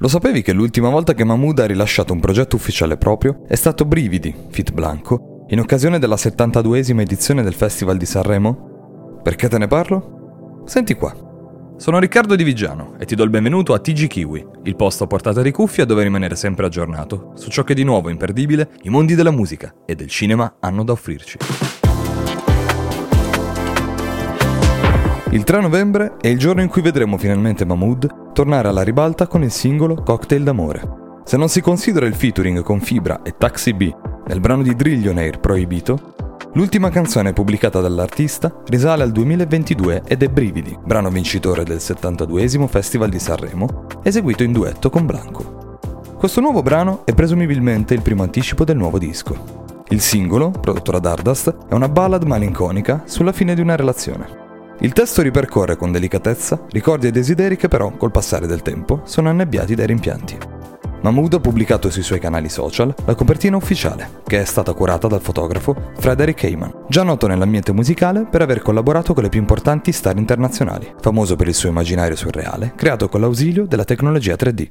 Lo sapevi che l'ultima volta che Mahmood ha rilasciato un progetto ufficiale proprio è stato Brividi, Fit Blanco, in occasione della 72esima edizione del Festival di Sanremo? Perché te ne parlo? Senti qua. Sono Riccardo Di Vigiano e ti do il benvenuto a TG Kiwi, il posto a portata di cuffia dove rimanere sempre aggiornato su ciò che di nuovo imperdibile i mondi della musica e del cinema hanno da offrirci. Il 3 novembre è il giorno in cui vedremo finalmente Mahmood tornare alla ribalta con il singolo Cocktail d'amore. Se non si considera il featuring con Fibra e Taxi B nel brano di Drillionaire Proibito, l'ultima canzone pubblicata dall'artista risale al 2022 ed è Brividi, brano vincitore del 72esimo Festival di Sanremo, eseguito in duetto con Blanco. Questo nuovo brano è presumibilmente il primo anticipo del nuovo disco. Il singolo, prodotto da Dardust, è una ballad malinconica sulla fine di una relazione. Il testo ripercorre con delicatezza ricordi e desideri che però, col passare del tempo, sono annebbiati dai rimpianti. Mahmood ha pubblicato sui suoi canali social la copertina ufficiale, che è stata curata dal fotografo Frederick Heyman, già noto nell'ambiente musicale per aver collaborato con le più importanti star internazionali, famoso per il suo immaginario surreale, creato con l'ausilio della tecnologia 3D.